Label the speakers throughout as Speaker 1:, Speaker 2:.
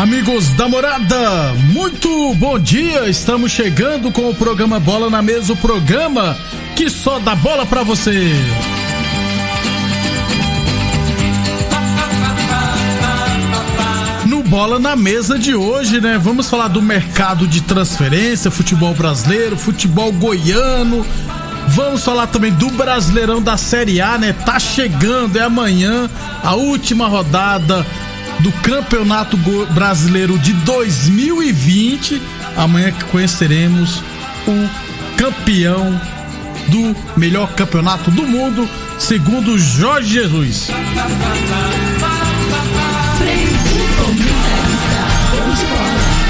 Speaker 1: Amigos da morada, muito bom dia. Estamos chegando com o programa Bola na Mesa o programa que só dá bola pra você. No Bola na Mesa de hoje, né? Vamos falar do mercado de transferência, futebol brasileiro, futebol goiano. Vamos falar também do Brasileirão da Série A, né? Tá chegando, é amanhã a última rodada do Campeonato Brasileiro de 2020. Amanhã que conheceremos o campeão do melhor campeonato do mundo, segundo Jorge Jesus.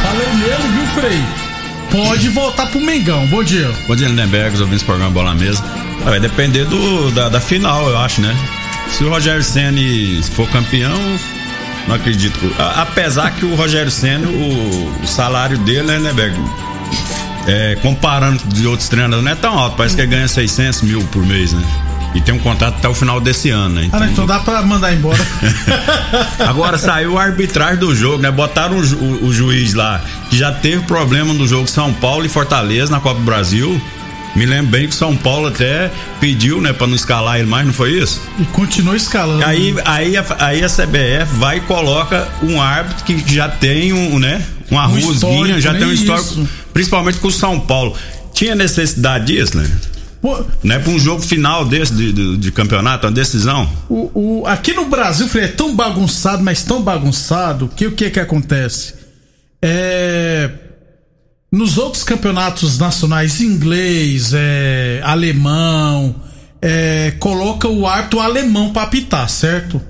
Speaker 1: Falei mesmo, viu, Frei? Pode voltar pro Mengão. Bom dia.
Speaker 2: Bom dia, Lindenberg, os ouvintes do programa Bola na Mesa. Vai depender do, da, da final, eu acho, né? Se o Rogério Senni for campeão, não acredito. Apesar que o Rogério Senna, o, o salário dele, né, né, Berg? É, comparando de outros treinadores, não é tão alto. Parece que ele ganha 600 mil por mês, né? E tem um contrato até o final desse ano, né?
Speaker 1: Então, ah, então dá pra mandar embora.
Speaker 2: Agora saiu a arbitragem do jogo, né? Botaram o, o, o, juiz lá, que já teve problema no jogo São Paulo e Fortaleza na Copa do Brasil. Me lembro bem que o São Paulo até pediu, né, para não escalar ele mais, não foi isso?
Speaker 1: E continua escalando.
Speaker 2: Aí, aí, a, aí a CBF vai e coloca um árbitro que já tem um, né, uma um rusguinha, já tem um histórico, isso. principalmente com o São Paulo. Tinha necessidade disso, né? Pô, né, para um jogo final desse de, de, de, campeonato, uma decisão.
Speaker 1: O, o, aqui no Brasil, Frei, é tão bagunçado, mas tão bagunçado que o que que acontece? É nos outros campeonatos nacionais, inglês, é, alemão, é, coloca o árbitro alemão para apitar, certo?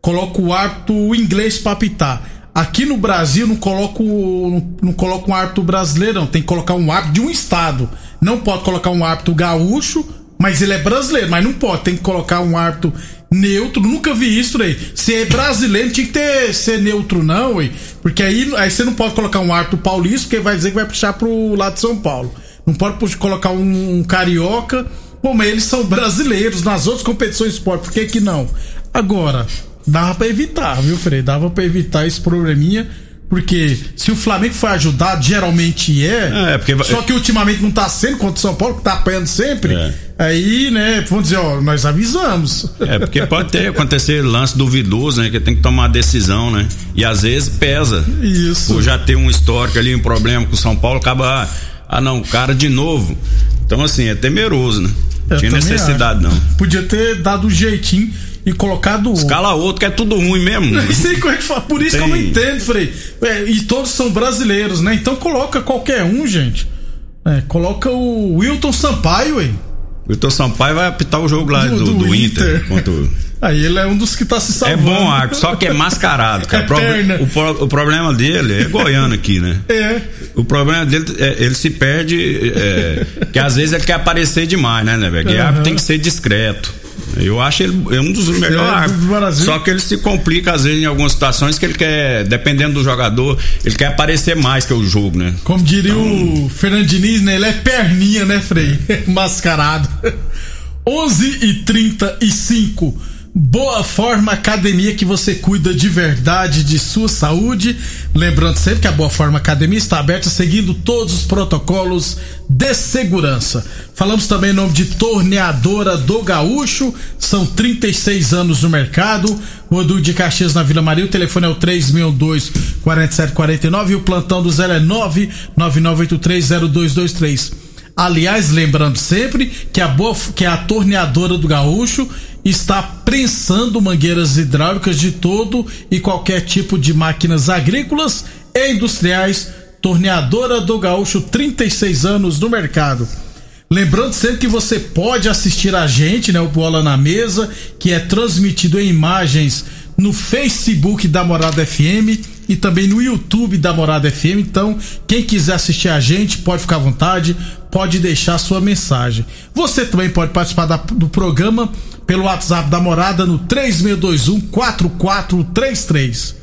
Speaker 1: Coloca o árbitro inglês para apitar. Aqui no Brasil não coloca, não, não coloca um árbitro brasileiro, não. Tem que colocar um árbitro de um estado. Não pode colocar um árbitro gaúcho, mas ele é brasileiro, mas não pode. Tem que colocar um árbitro neutro, nunca vi isso aí. Se é brasileiro, tinha que ter, ser neutro, não, ué. Porque aí, aí você não pode colocar um árbitro paulista, porque vai dizer que vai puxar pro lado de São Paulo. Não pode colocar um, um carioca. Bom, mas eles são brasileiros nas outras competições de esporte, por que que não? Agora, dava pra evitar, viu, Frei? Dava pra evitar esse probleminha porque se o Flamengo foi ajudado, geralmente é. é porque... Só que ultimamente não tá sendo contra o São Paulo, que tá apanhando sempre. É. Aí, né, vamos dizer, ó, nós avisamos.
Speaker 2: É, porque pode ter acontecer lance duvidoso, né? Que tem que tomar decisão, né? E às vezes pesa.
Speaker 1: Isso.
Speaker 2: Por já ter um histórico ali, um problema com o São Paulo, acaba. Ah, não, cara de novo. Então, assim, é temeroso, né? Não tinha necessidade, acho. não.
Speaker 1: Podia ter dado um jeitinho e colocado.
Speaker 2: Escala outro, que é tudo ruim mesmo.
Speaker 1: Né? Sei como é que fala. Por isso Tem. que eu não entendo, Frei. É, e todos são brasileiros, né? Então coloca qualquer um, gente. É, coloca o Wilton Sampaio, hein?
Speaker 2: Wilton Sampaio vai apitar o jogo lá do, do, do Inter. Inter
Speaker 1: Aí ele é um dos que tá se salvando.
Speaker 2: É bom arco, só que é mascarado, cara. É o, pro, o, problema dele é goiano aqui, né?
Speaker 1: É.
Speaker 2: O problema dele é ele se perde, é, que às vezes ele quer aparecer demais, né, né, velho? Uhum. tem que ser discreto. Eu acho ele é um dos melhores é, Só que ele se complica às vezes em algumas situações que ele quer, dependendo do jogador, ele quer aparecer mais que o jogo, né?
Speaker 1: Como diria então... o Fernandiniz, né? Ele é perninha, né, Frei? Mascarado. 11 e 35 Boa Forma Academia que você cuida de verdade de sua saúde. Lembrando sempre que a Boa Forma Academia está aberta seguindo todos os protocolos de segurança. Falamos também em nome de Torneadora do Gaúcho, são 36 anos no mercado. O de Caxias na Vila Maria, o telefone é o 362 4749 e o plantão do zero é 999830223. Aliás, lembrando sempre que a, boa, que a torneadora do Gaúcho está prensando mangueiras hidráulicas de todo e qualquer tipo de máquinas agrícolas e industriais. Torneadora do Gaúcho, 36 anos no mercado. Lembrando sempre que você pode assistir a gente, né, o Bola na Mesa, que é transmitido em imagens no Facebook da Morada FM e também no YouTube da Morada FM. Então, quem quiser assistir a gente, pode ficar à vontade, pode deixar sua mensagem. Você também pode participar da, do programa pelo WhatsApp da Morada no 3621 4433.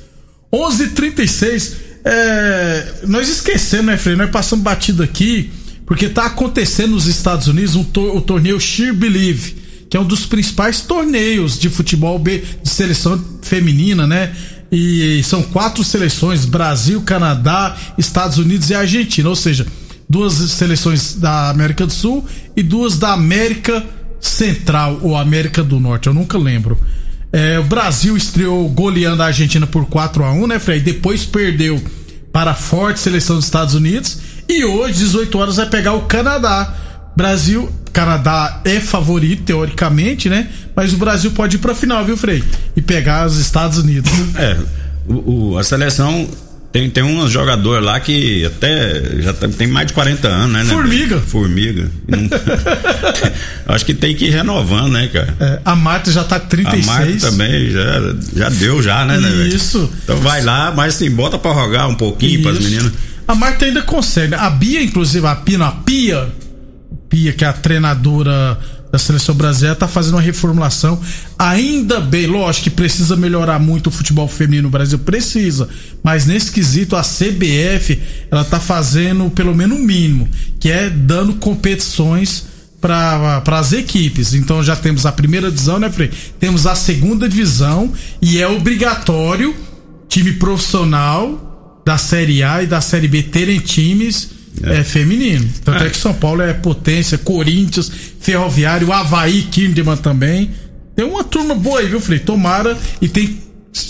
Speaker 1: 11:36 é, nós esquecemos, né, Frei? Nós passamos batido aqui porque tá acontecendo nos Estados Unidos um o torneio Sheer Believe, que é um dos principais torneios de futebol B, de seleção feminina, né? E são quatro seleções: Brasil, Canadá, Estados Unidos e Argentina. Ou seja, duas seleções da América do Sul e duas da América Central ou América do Norte. Eu nunca lembro. É, o Brasil estreou goleando a Argentina por 4 a 1 né, Frei? Depois perdeu para a forte seleção dos Estados Unidos e hoje, 18 horas, vai pegar o Canadá. Brasil, Canadá é favorito, teoricamente, né? Mas o Brasil pode ir pra final, viu, Frei? E pegar os Estados Unidos.
Speaker 2: É, o, o, a seleção tem, tem um jogador lá que até já tem mais de 40 anos, né?
Speaker 1: Formiga.
Speaker 2: Né? Formiga. Acho que tem que ir renovando, né, cara?
Speaker 1: É, a Marta já tá com 36. A Marta
Speaker 2: também já, já deu, já, né? né
Speaker 1: Isso. Né,
Speaker 2: então vai lá, mas assim, bota pra rogar um pouquinho para as meninas.
Speaker 1: A Marta ainda consegue. A Bia, inclusive, a Pia, a Pia, Pia, que é a treinadora da seleção brasileira, tá fazendo uma reformulação. Ainda bem, lógico que precisa melhorar muito o futebol feminino no Brasil, precisa. Mas nesse quesito, a CBF, ela tá fazendo pelo menos o mínimo, que é dando competições para as equipes. Então já temos a primeira divisão, né, Frei? Temos a segunda divisão e é obrigatório time profissional da Série A e da Série B terem times é. é feminino. Tanto é. é. que São Paulo é potência, Corinthians, Ferroviário, Havaí, Kinderman também. Tem uma turma boa aí, viu, Frei? Tomara e tem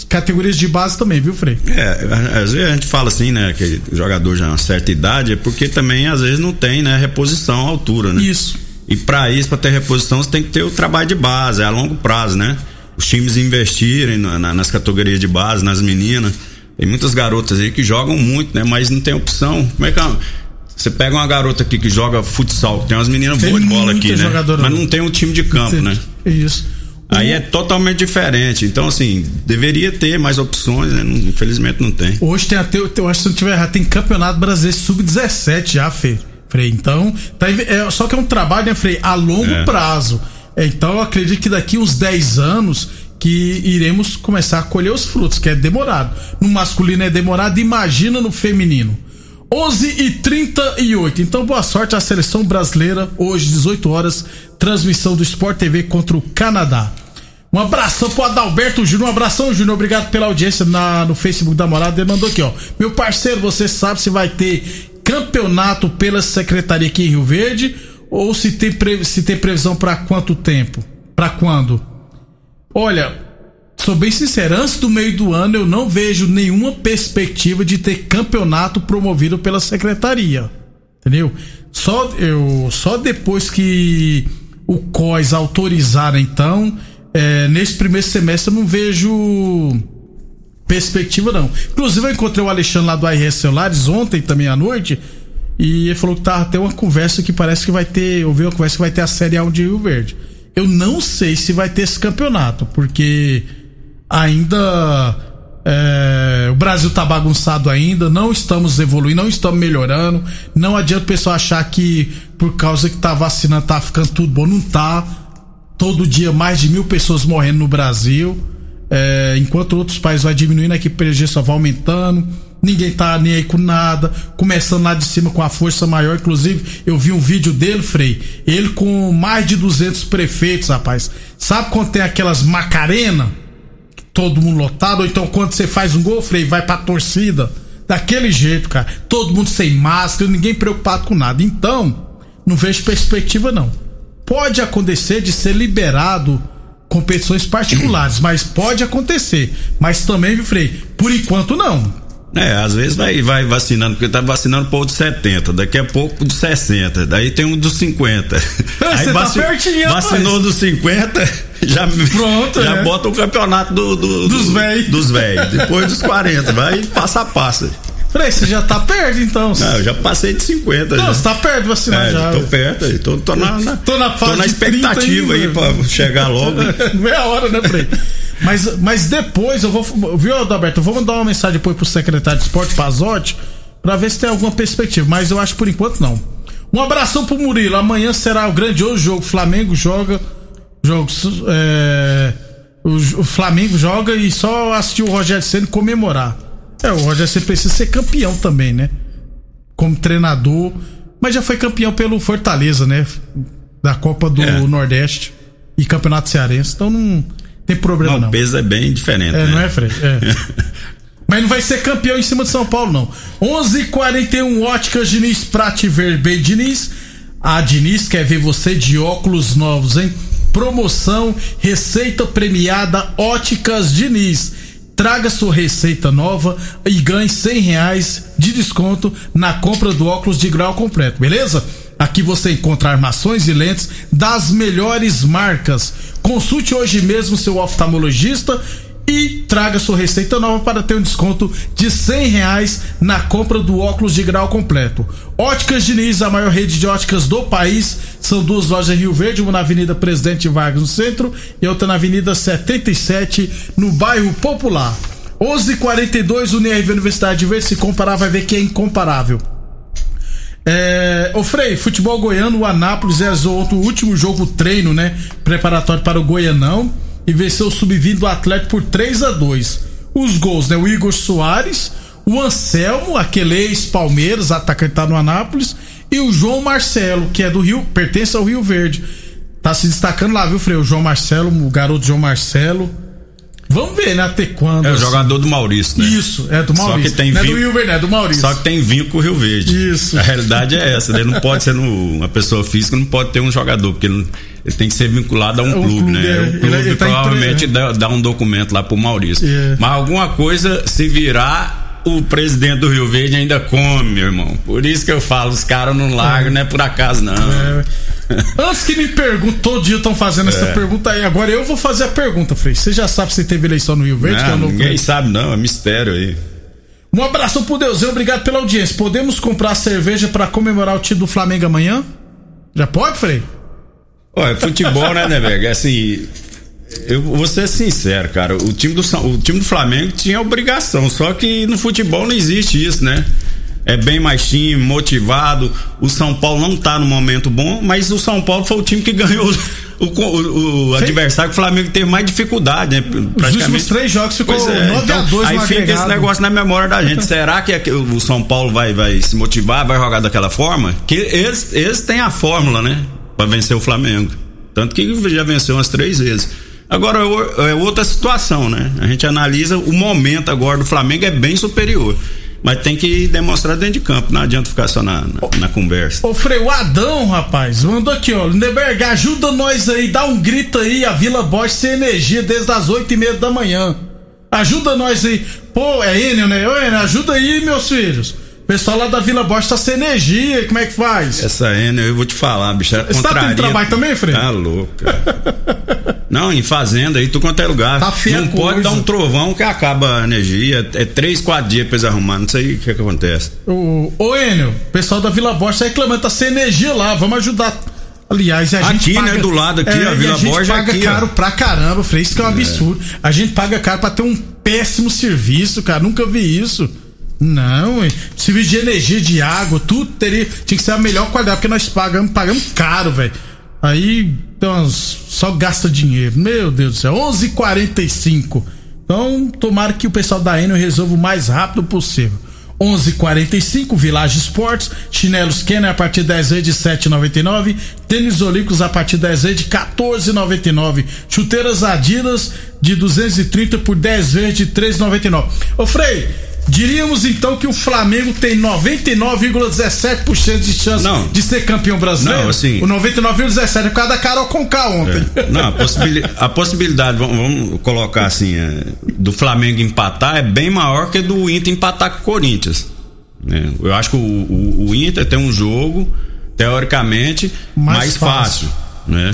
Speaker 1: categorias de base também, viu, Frei?
Speaker 2: É, às vezes a gente fala assim, né, que o jogador já é uma certa idade, é porque também às vezes não tem, né, reposição à altura, né?
Speaker 1: Isso.
Speaker 2: E para isso, para ter reposição, você tem que ter o trabalho de base, é a longo prazo, né? Os times investirem na, na, nas categorias de base, nas meninas. Tem muitas garotas aí que jogam muito, né? Mas não tem opção. Como é que é? Você pega uma garota aqui que joga futsal, tem umas meninas boas de bola aqui, né? Mas não tem um time de campo, né?
Speaker 1: Isso.
Speaker 2: Aí é totalmente diferente. Então, assim, deveria ter mais opções, né? Infelizmente não tem.
Speaker 1: Hoje tem até, eu acho que se não tiver errado, tem campeonato brasileiro sub-17 já, Fê. Frei. Então, tá, é, só que é um trabalho, né, Frei, a longo é. prazo. É, então, eu acredito que daqui uns 10 anos que iremos começar a colher os frutos, que é demorado. No masculino é demorado, imagina no feminino. 11 e 38. Então, boa sorte à seleção brasileira. Hoje, 18 horas, transmissão do Sport TV contra o Canadá. Um abração pro Adalberto Júnior. Um abração, Júnior. Obrigado pela audiência na, no Facebook da Morada. Ele mandou aqui, ó. Meu parceiro, você sabe se vai ter campeonato pela secretaria aqui em Rio Verde? Ou se tem, se tem previsão para quanto tempo? Para quando? Olha, sou bem sincero, antes do meio do ano eu não vejo nenhuma perspectiva de ter campeonato promovido pela secretaria. Entendeu? Só, eu, só depois que o COIS autorizar, então, é, nesse primeiro semestre eu não vejo perspectiva, não. Inclusive, eu encontrei o Alexandre lá do ARS Celulares ontem também à noite. E ele falou que tá até uma conversa que parece que vai ter. Ouviu uma conversa que vai ter a Série A de Rio Verde. Eu não sei se vai ter esse campeonato, porque ainda é, o Brasil tá bagunçado ainda, não estamos evoluindo, não estamos melhorando. Não adianta o pessoal achar que por causa que tá vacinando tá ficando tudo bom. Não tá. Todo dia mais de mil pessoas morrendo no Brasil. É, enquanto outros países vai diminuindo, aqui o prejuízo só vai aumentando ninguém tá nem aí com nada, começando lá de cima com a força maior. Inclusive, eu vi um vídeo dele, Frei, ele com mais de 200 prefeitos, rapaz. Sabe quando tem aquelas Macarena? Todo mundo lotado, ou então quando você faz um gol, Frei, vai pra torcida. Daquele jeito, cara. Todo mundo sem máscara, ninguém preocupado com nada. Então, não vejo perspectiva, não. Pode acontecer de ser liberado competições particulares, mas pode acontecer. Mas também, viu, Frei, por enquanto não
Speaker 2: é, às vezes vai, vai vacinando, porque tá vacinando o povo de 70, daqui a pouco de 60, daí tem um dos 50.
Speaker 1: Aí Você vaci, tá pertinho,
Speaker 2: Vacinou dos 50, já, Pronto, já é. bota o campeonato do, do,
Speaker 1: dos velhos.
Speaker 2: Dos velhos. Depois dos 40, vai passo a passo.
Speaker 1: Falei, você já tá perto então.
Speaker 2: Não, eu já passei de 50.
Speaker 1: Não,
Speaker 2: já.
Speaker 1: você tá perto de vacinar é, já.
Speaker 2: Tô perto aí, tô, tô, na, na,
Speaker 1: tô na fase
Speaker 2: tô na expectativa aí pra chegar logo.
Speaker 1: Meia hora, né, Frei? Mas, mas depois eu vou. Viu, Adalberto? Eu vou mandar uma mensagem depois pro secretário de esporte, Pazotti, pra ver se tem alguma perspectiva. Mas eu acho por enquanto não. Um abração pro Murilo. Amanhã será o grandioso jogo. Flamengo joga. Jogos. É, o, o, Flamengo joga e só assistiu o Rogério Senna comemorar. É, o Rogério Senna precisa ser campeão também, né? Como treinador. Mas já foi campeão pelo Fortaleza, né? Da Copa do é. Nordeste e Campeonato Cearense. Então não tem problema
Speaker 2: não. O peso é bem diferente.
Speaker 1: É,
Speaker 2: né?
Speaker 1: não é, Fred? É. Mas não vai ser campeão em cima de São Paulo, não. 11:41 h 41 Óticas Diniz Prate Verbe Diniz. A Diniz quer ver você de óculos novos, hein? Promoção, receita premiada Óticas Diniz. Traga sua receita nova e ganhe cem reais de desconto na compra do óculos de grau completo, beleza? Aqui você encontra armações e lentes das melhores marcas. Consulte hoje mesmo seu oftalmologista e traga sua receita nova para ter um desconto de cem reais na compra do óculos de grau completo. Óticas Diniz, a maior rede de óticas do país, são duas lojas em Rio Verde, uma na Avenida Presidente Vargas no centro e outra na Avenida 77 no bairro Popular. 11:42 UNIRV Universidade de Verde se comparar vai ver que é incomparável. É, ô Frei, futebol goiano, o Anápolis realizou outro último jogo treino, né? Preparatório para o Goianão e venceu o sub-20 do Atlético por 3 a 2 Os gols, né? O Igor Soares, o Anselmo, aquele ex-Palmeiras, atacante tá no Anápolis, e o João Marcelo, que é do Rio, pertence ao Rio Verde. Tá se destacando lá, viu, Frei? O João Marcelo, o garoto João Marcelo. Vamos ver, né? Até quando.
Speaker 2: É o assim. jogador do Maurício, né?
Speaker 1: Isso, é do Maurício.
Speaker 2: Só que tem
Speaker 1: não é do Rio Verde, é do Maurício.
Speaker 2: Só que tem vínculo com o Rio Verde.
Speaker 1: Isso.
Speaker 2: A realidade é essa, né? Não pode ser no, uma pessoa física, não pode ter um jogador, porque ele, ele tem que ser vinculado a um, é, clube, clube, né? É, o clube ele, ele tá provavelmente entre... dá, dá, um documento lá pro Maurício. É. Mas alguma coisa se virar o presidente do Rio Verde ainda come, meu irmão. Por isso que eu falo, os caras não largam, é. não é por acaso, não. É.
Speaker 1: Antes que me perguntem, todo dia estão fazendo essa é. pergunta aí. Agora eu vou fazer a pergunta, Frei. Você já sabe se teve eleição no Rio Verde?
Speaker 2: Não, é ninguém sabe, não. É mistério aí.
Speaker 1: Um abraço pro Deus, obrigado pela audiência. Podemos comprar cerveja para comemorar o título do Flamengo amanhã? Já pode, Frei?
Speaker 2: Olha, futebol, né, né, velho? Assim, eu vou ser sincero, cara. O time, do, o time do Flamengo tinha obrigação, só que no futebol não existe isso, né? É bem mais time, motivado. O São Paulo não tá no momento bom, mas o São Paulo foi o time que ganhou o, o, o adversário que o Flamengo teve mais dificuldade, né?
Speaker 1: Praticamente. Os últimos três jogos ficou é, 9 então, a 2
Speaker 2: Aí fica agregado. esse negócio na memória da gente. Será que o São Paulo vai, vai se motivar, vai jogar daquela forma? Que eles, eles têm a fórmula, né? Pra vencer o Flamengo. Tanto que já venceu umas três vezes. Agora é outra situação, né? A gente analisa o momento agora do Flamengo é bem superior. Mas tem que demonstrar dentro de campo, não adianta ficar só na, na, na conversa.
Speaker 1: Ô Adão, rapaz, mandou aqui, ó. Lindeberg, ajuda nós aí, dá um grito aí, a Vila Bosch sem energia desde as oito e meia da manhã. Ajuda nós aí. Pô, é Enio, né? Ô Enio, ajuda aí, meus filhos pessoal lá da Vila Bosch tá sem energia, como é que faz?
Speaker 2: Essa Enel, eu vou te falar, bicho, é
Speaker 1: Você tá tendo trabalho também, Fred?
Speaker 2: Tá louco, Não, em fazenda aí, tu quanto é lugar. Tá Não pode dar um trovão que acaba a energia. É três, quatro dias pra eles arrumar. Não sei o que, que acontece.
Speaker 1: O, ô Enio, pessoal da Vila Bosch tá reclamando, tá sem energia lá. Vamos ajudar. Aliás, a gente
Speaker 2: aqui,
Speaker 1: paga,
Speaker 2: né, do lado aqui, é, a Vila Borges
Speaker 1: A gente paga
Speaker 2: aqui,
Speaker 1: caro ó. pra caramba, Frei, isso que é um é. absurdo. A gente paga caro pra ter um péssimo serviço, cara, nunca vi isso. Não, serviço de energia, de água, tudo teria, tinha que ser a melhor qualidade, porque nós pagamos, pagamos caro, velho. Aí então, só gasta dinheiro. Meu Deus do céu, 11:45. Então, tomara que o pessoal da Enel resolva o mais rápido possível. 11:45 Village Esportes, chinelos Kenner a partir 10 vezes de 7,99, tênis olímpicos a partir 10 vezes de 14,99, chuteiras Adidas de 230 por 10 vezes de 3,99. Ô Frei, Diríamos então que o Flamengo tem 99,17% de chance não, de ser campeão brasileiro?
Speaker 2: Não, assim.
Speaker 1: O 99,17% é por causa da Carol Conká ontem.
Speaker 2: É, não, a, possibilidade, a possibilidade vamos, vamos, colocar assim, é, do Flamengo empatar é bem maior que do Inter empatar com o Corinthians. Né? Eu acho que o, o, o, Inter tem um jogo, teoricamente, mais, mais fácil. fácil né?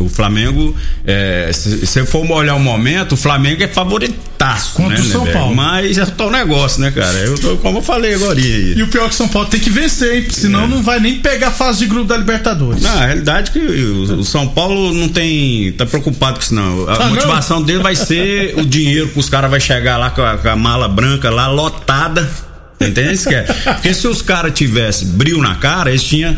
Speaker 2: O Flamengo, é, se você for olhar o momento, o Flamengo é favoritaço.
Speaker 1: Contra
Speaker 2: né,
Speaker 1: o São
Speaker 2: né,
Speaker 1: Paulo.
Speaker 2: Mas é um negócio, né, cara? Eu tô, como eu falei agora.
Speaker 1: E o pior é que o São Paulo tem que vencer, hein? Senão
Speaker 2: É.
Speaker 1: não vai nem pegar a fase de grupo da Libertadores.
Speaker 2: Na realidade que o, o São Paulo não tem. tá preocupado com isso, não. A
Speaker 1: Ah, não?
Speaker 2: motivação dele vai ser o dinheiro que os caras vão chegar lá com a, com a mala branca lá, lotada. Entende? É. Porque se os caras tivessem brilho na cara, eles tinham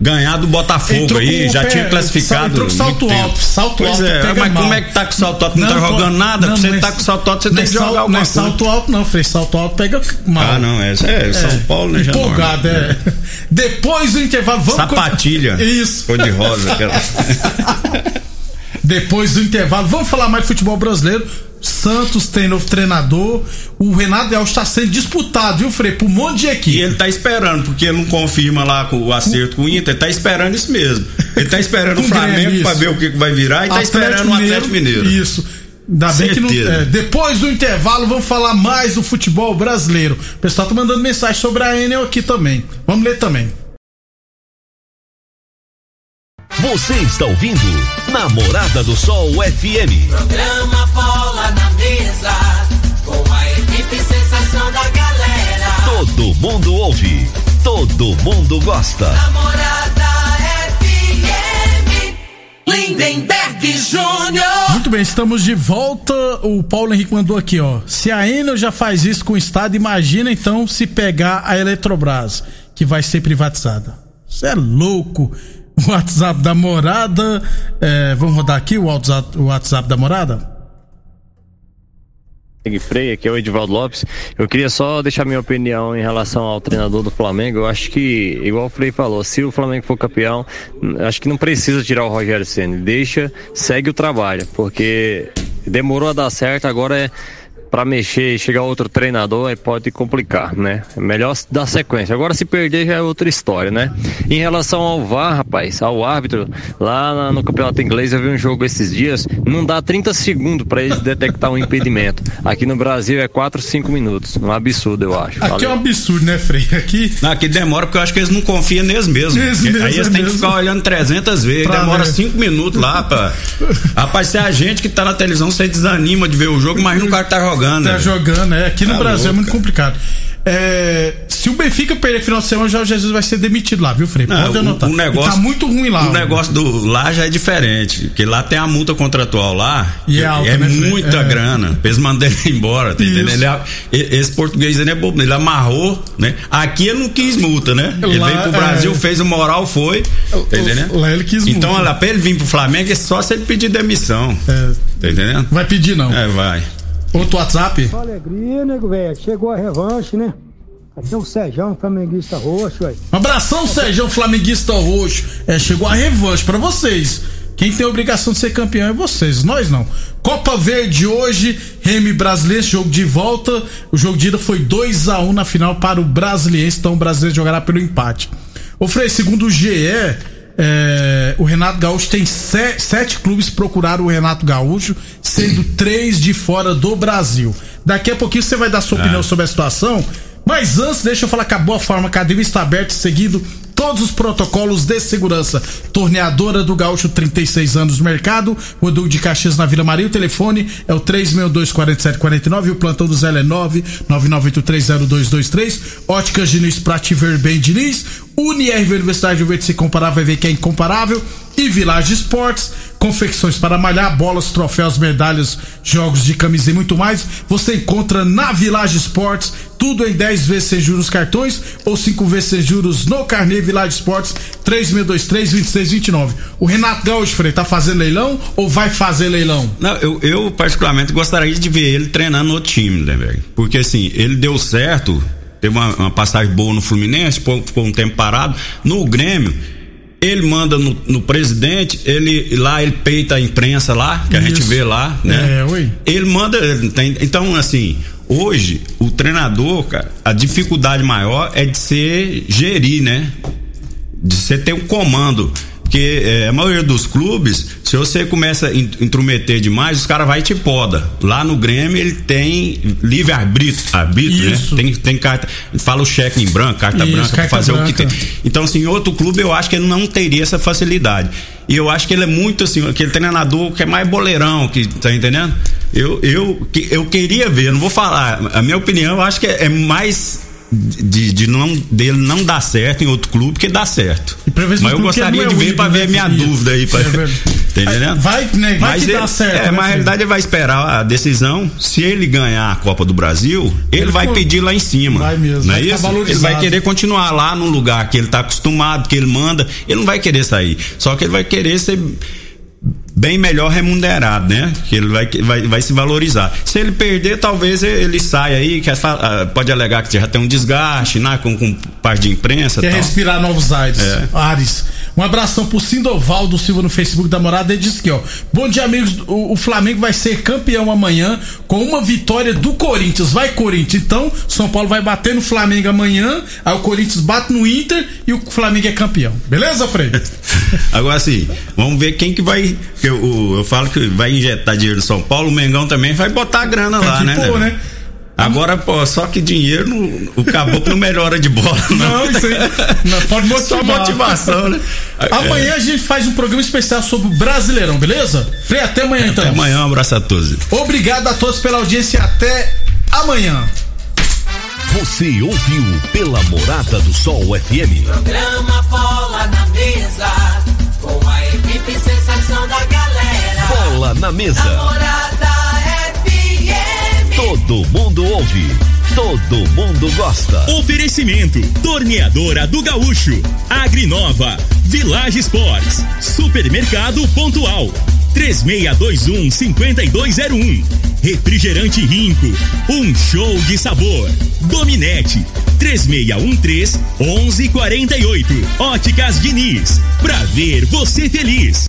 Speaker 2: ganhado o Botafogo
Speaker 1: Entrou
Speaker 2: aí, já
Speaker 1: pé-
Speaker 2: tinha classificado.
Speaker 1: entrou com salto
Speaker 2: muito tempo.
Speaker 1: alto, salto
Speaker 2: pois
Speaker 1: alto
Speaker 2: É, mas
Speaker 1: mal.
Speaker 2: como é que tá com salto alto? Não, tá
Speaker 1: pô,
Speaker 2: jogando nada?
Speaker 1: não,
Speaker 2: você
Speaker 1: não é-
Speaker 2: tá com salto alto, você
Speaker 1: não
Speaker 2: tem
Speaker 1: é
Speaker 2: que jogar
Speaker 1: Não
Speaker 2: alguma
Speaker 1: é
Speaker 2: coisa.
Speaker 1: salto alto, não, Frei. Salto alto pega mal.
Speaker 2: Ah, não, é, é, São Paulo, né? já não-
Speaker 1: Empolgado, é. Depois do intervalo, vamos.
Speaker 2: Sapatilha.
Speaker 1: Isso.
Speaker 2: Cor de rosa. Aquela.
Speaker 1: Depois do intervalo, vamos falar mais de futebol brasileiro. Santos tem novo treinador. O Renato Gaúcho está sendo disputado, viu, Frei? Por um monte de
Speaker 2: E
Speaker 1: equipe.
Speaker 2: ele tá esperando, porque ele não confirma lá com o acerto com o Inter, ele tá esperando isso mesmo. Ele tá esperando o
Speaker 1: o
Speaker 2: Flamengo
Speaker 1: isso.
Speaker 2: ver o que vai virar e tá esperando o Atlético Mineiro.
Speaker 1: Isso. Ainda bem que não.
Speaker 2: Certeza.
Speaker 1: é, depois do intervalo, vamos falar mais do futebol brasileiro. O pessoal tá mandando mensagem sobre a Enel aqui também. Vamos ler também.
Speaker 3: Você está ouvindo Namorada do Sol FM.
Speaker 4: Programa Bola na Mesa, com a equipe sensação da galera.
Speaker 3: Todo mundo ouve, todo mundo gosta.
Speaker 4: Namorada FM, Lindenberg Júnior.
Speaker 1: Muito bem, estamos de volta. O Paulo Henrique mandou aqui, ó. Se a Enel já faz isso com o Estado, imagina então se pegar a Eletrobras, que vai ser privatizada. Você é louco. O WhatsApp da morada. é, vamos rodar aqui o WhatsApp, o WhatsApp da morada?
Speaker 5: Freire, aqui é o Edivaldo Lopes. Eu queria só deixar minha opinião em relação ao treinador do Flamengo. Eu acho que, igual o Frei falou, se o Flamengo for campeão, acho que não precisa tirar o Rogério Ceni. Deixa, segue o trabalho, porque demorou a dar certo, agora é para mexer e chegar outro treinador, aí pode complicar, né? É melhor dar sequência. Agora se perder já é outra história, né? Em relação ao VAR, rapaz, ao árbitro, lá no campeonato inglês eu vi um jogo esses dias, não dá 30 segundos para eles detectar um impedimento. Aqui no Brasil é 4, 5 minutos. Um absurdo, eu acho.
Speaker 1: Aqui é um
Speaker 5: Valeu.
Speaker 1: absurdo, né, Frei? Aqui.
Speaker 2: Não, que demora porque eu acho que eles não confiam neles mesmos. Porque
Speaker 1: mesmo,
Speaker 2: aí eles
Speaker 1: é
Speaker 2: têm que ficar olhando 300 vezes.
Speaker 1: Pra
Speaker 2: demora
Speaker 1: ver.
Speaker 2: 5 minutos lá pra. Rapaz, se é a gente que tá na televisão, você desanima de ver o jogo, mas o cara que tá jogando.
Speaker 1: Tá
Speaker 2: né?
Speaker 1: jogando, é. Aqui no
Speaker 2: Tá
Speaker 1: Brasil é
Speaker 2: louco,
Speaker 1: muito complicado. É, se o Benfica perder final de semana, o Jorge Jesus vai ser demitido lá, viu, Frei?
Speaker 2: Não,
Speaker 1: Pode
Speaker 2: o-
Speaker 1: anotar.
Speaker 2: O, negócio,
Speaker 1: E tá muito ruim lá.
Speaker 2: O negócio do lá já é diferente. Porque lá tem a multa contratual lá.
Speaker 1: E é alta, né, Fred?
Speaker 2: muita
Speaker 1: É.
Speaker 2: grana. Eles mandarem ele embora, tá entendendo? Ele, e- esse português ele é bobo, ele amarrou, né? Aqui ele não quis multa, né? Ele
Speaker 1: Lá,
Speaker 2: veio pro
Speaker 1: é.
Speaker 2: Brasil, fez o moral, foi. Tá entendendo?
Speaker 1: Lá ele quis
Speaker 2: Então,
Speaker 1: multa.
Speaker 2: olha, pra ele vir pro Flamengo é só se ele pedir demissão.
Speaker 1: É,
Speaker 2: Tá entendendo?
Speaker 1: vai pedir, não.
Speaker 2: É, vai.
Speaker 1: Outro WhatsApp?
Speaker 6: Alegria, nego velho. Chegou a revanche, né? Aqui é o Sérgio, flamenguista roxo, aí.
Speaker 1: Um abração, Sérgio, Flamenguista Roxo. É, chegou a revanche pra vocês. Quem tem a obrigação de ser campeão é vocês, nós não. Copa Verde hoje, Remy Brasileiro, jogo de volta. O jogo de ida foi 2 a 1 na final para o Brasiliense, então o Brasileiro jogará pelo empate. Ô Frei, segundo o GE, é, o Renato Gaúcho tem se- sete clubes procuraram o Renato Gaúcho, sendo três de fora do Brasil. Daqui a pouquinho você vai dar sua opinião sobre a situação. Mas antes, deixa eu falar que a Boa Forma Academia está aberta e seguindo todos os protocolos de segurança. Torneadora do Gaúcho, 36 anos no mercado. Rodul de Caxias na Vila Maria. O telefone é o 362-4749 e o plantão do Zé é 999830223. Óticas Diniz pra te ver bem, Diniz. UniRV Universidade de Verde se comparar, vai ver que é incomparável. E Village Esportes, confecções para malhar, bolas, troféus, medalhas, jogos de camisa e muito mais. Você encontra na Village Esportes, tudo em 10 vezes sem juros cartões ou 5 vezes sem juros no Carnê Village Esportes 3623-2629. O Renato Gaúcho, Frei, tá fazendo leilão ou vai fazer leilão?
Speaker 2: Não, eu, eu particularmente gostaria de ver ele treinando no time, né? Porque assim, ele deu certo, teve uma, uma passagem boa no Fluminense, ficou, um tempo parado. No Grêmio, ele manda no, no presidente, ele lá ele peita a imprensa lá, que a gente
Speaker 1: Isso.
Speaker 2: vê lá, né?
Speaker 1: É, ui.
Speaker 2: Ele manda, tem- então assim, hoje o treinador, cara, a dificuldade maior é de ser gerir, né? De você ter um comando. Porque é, a maioria dos clubes, se você começa a in- intrometer demais, os caras vai te poda. Lá no Grêmio ele tem livre arbítrio, arbítrio né? Tem, tem carta, fala o cheque em branco, carta
Speaker 1: Isso,
Speaker 2: branca,
Speaker 1: carta
Speaker 2: fazer o que
Speaker 1: branca.
Speaker 2: tem. Então, assim, em outro clube eu acho que ele não teria essa facilidade. E eu acho que ele é muito assim, aquele treinador que é mais boleirão, que tá entendendo? Eu, eu, eu queria ver, não vou falar. A minha opinião, eu acho que é, é mais de, de não, dele não dar certo em outro clube que dá certo. Mas eu gostaria
Speaker 1: ele
Speaker 2: de
Speaker 1: é
Speaker 2: ver pra
Speaker 1: único,
Speaker 2: ver a
Speaker 1: né,
Speaker 2: minha dúvida aí. Pra,
Speaker 1: É
Speaker 2: tá entendendo?
Speaker 1: Vai, né, vai
Speaker 2: Mas
Speaker 1: que
Speaker 2: ele-
Speaker 1: dá certo,
Speaker 2: É,
Speaker 1: né,
Speaker 2: mas na realidade ele vai esperar a decisão. Se ele ganhar a Copa do Brasil, ele,
Speaker 1: Ele
Speaker 2: vai
Speaker 1: for-
Speaker 2: pedir lá em cima.
Speaker 1: Vai mesmo,
Speaker 2: Não é isso? Ele vai querer continuar lá no lugar que ele tá acostumado, que ele manda. Ele não vai querer sair. Só que ele vai querer ser bem melhor remunerado, né? Que ele vai, vai, vai se valorizar. Se ele perder, talvez ele saia aí, que ah, pode alegar que já tem um desgaste, né? Com, com parte de imprensa
Speaker 1: Quer
Speaker 2: tal.
Speaker 1: respirar novos ares.
Speaker 2: É.
Speaker 1: Ares. Um abração pro Sindovaldo Silva no Facebook da Morada. Ele disse aqui, ó. Bom dia, amigos. O, o Flamengo vai ser campeão amanhã com uma vitória do Corinthians. Vai, Corinthians. Então, São Paulo vai bater no Flamengo amanhã. Aí o Corinthians bate no Inter e o Flamengo é campeão. Beleza, Frei?
Speaker 2: Agora assim, vamos ver quem que vai. que Eu, eu, eu falo que vai injetar dinheiro no São Paulo, o Mengão também vai botar a grana
Speaker 1: Tem
Speaker 2: lá,
Speaker 1: que
Speaker 2: né?
Speaker 1: pôr, né?
Speaker 2: Agora, pô, só que dinheiro, não- o caboclo não melhora de bola, não.
Speaker 1: Não, isso aí. Não, pode motivar.
Speaker 2: Só motivação, né?
Speaker 1: Amanhã a gente faz um programa especial sobre o Brasileirão, beleza? Frei, até amanhã então.
Speaker 2: Até amanhã, um abraço a todos.
Speaker 1: Obrigado a todos pela audiência e até amanhã.
Speaker 3: Você ouviu pela Morada do Sol FM.
Speaker 4: Programa Bola na Mesa, com a equipe sensação da galera.
Speaker 3: Bola na mesa.
Speaker 4: Namorada FM.
Speaker 3: Todo mundo ouve. Todo mundo gosta.
Speaker 7: Oferecimento: Torneadora do Gaúcho, Agrinova, Village Sports, Supermercado Pontual, 3621-5201. Refrigerante Rinco, um show de sabor. Dominete, 3613-1148. Óticas Diniz, pra ver você feliz.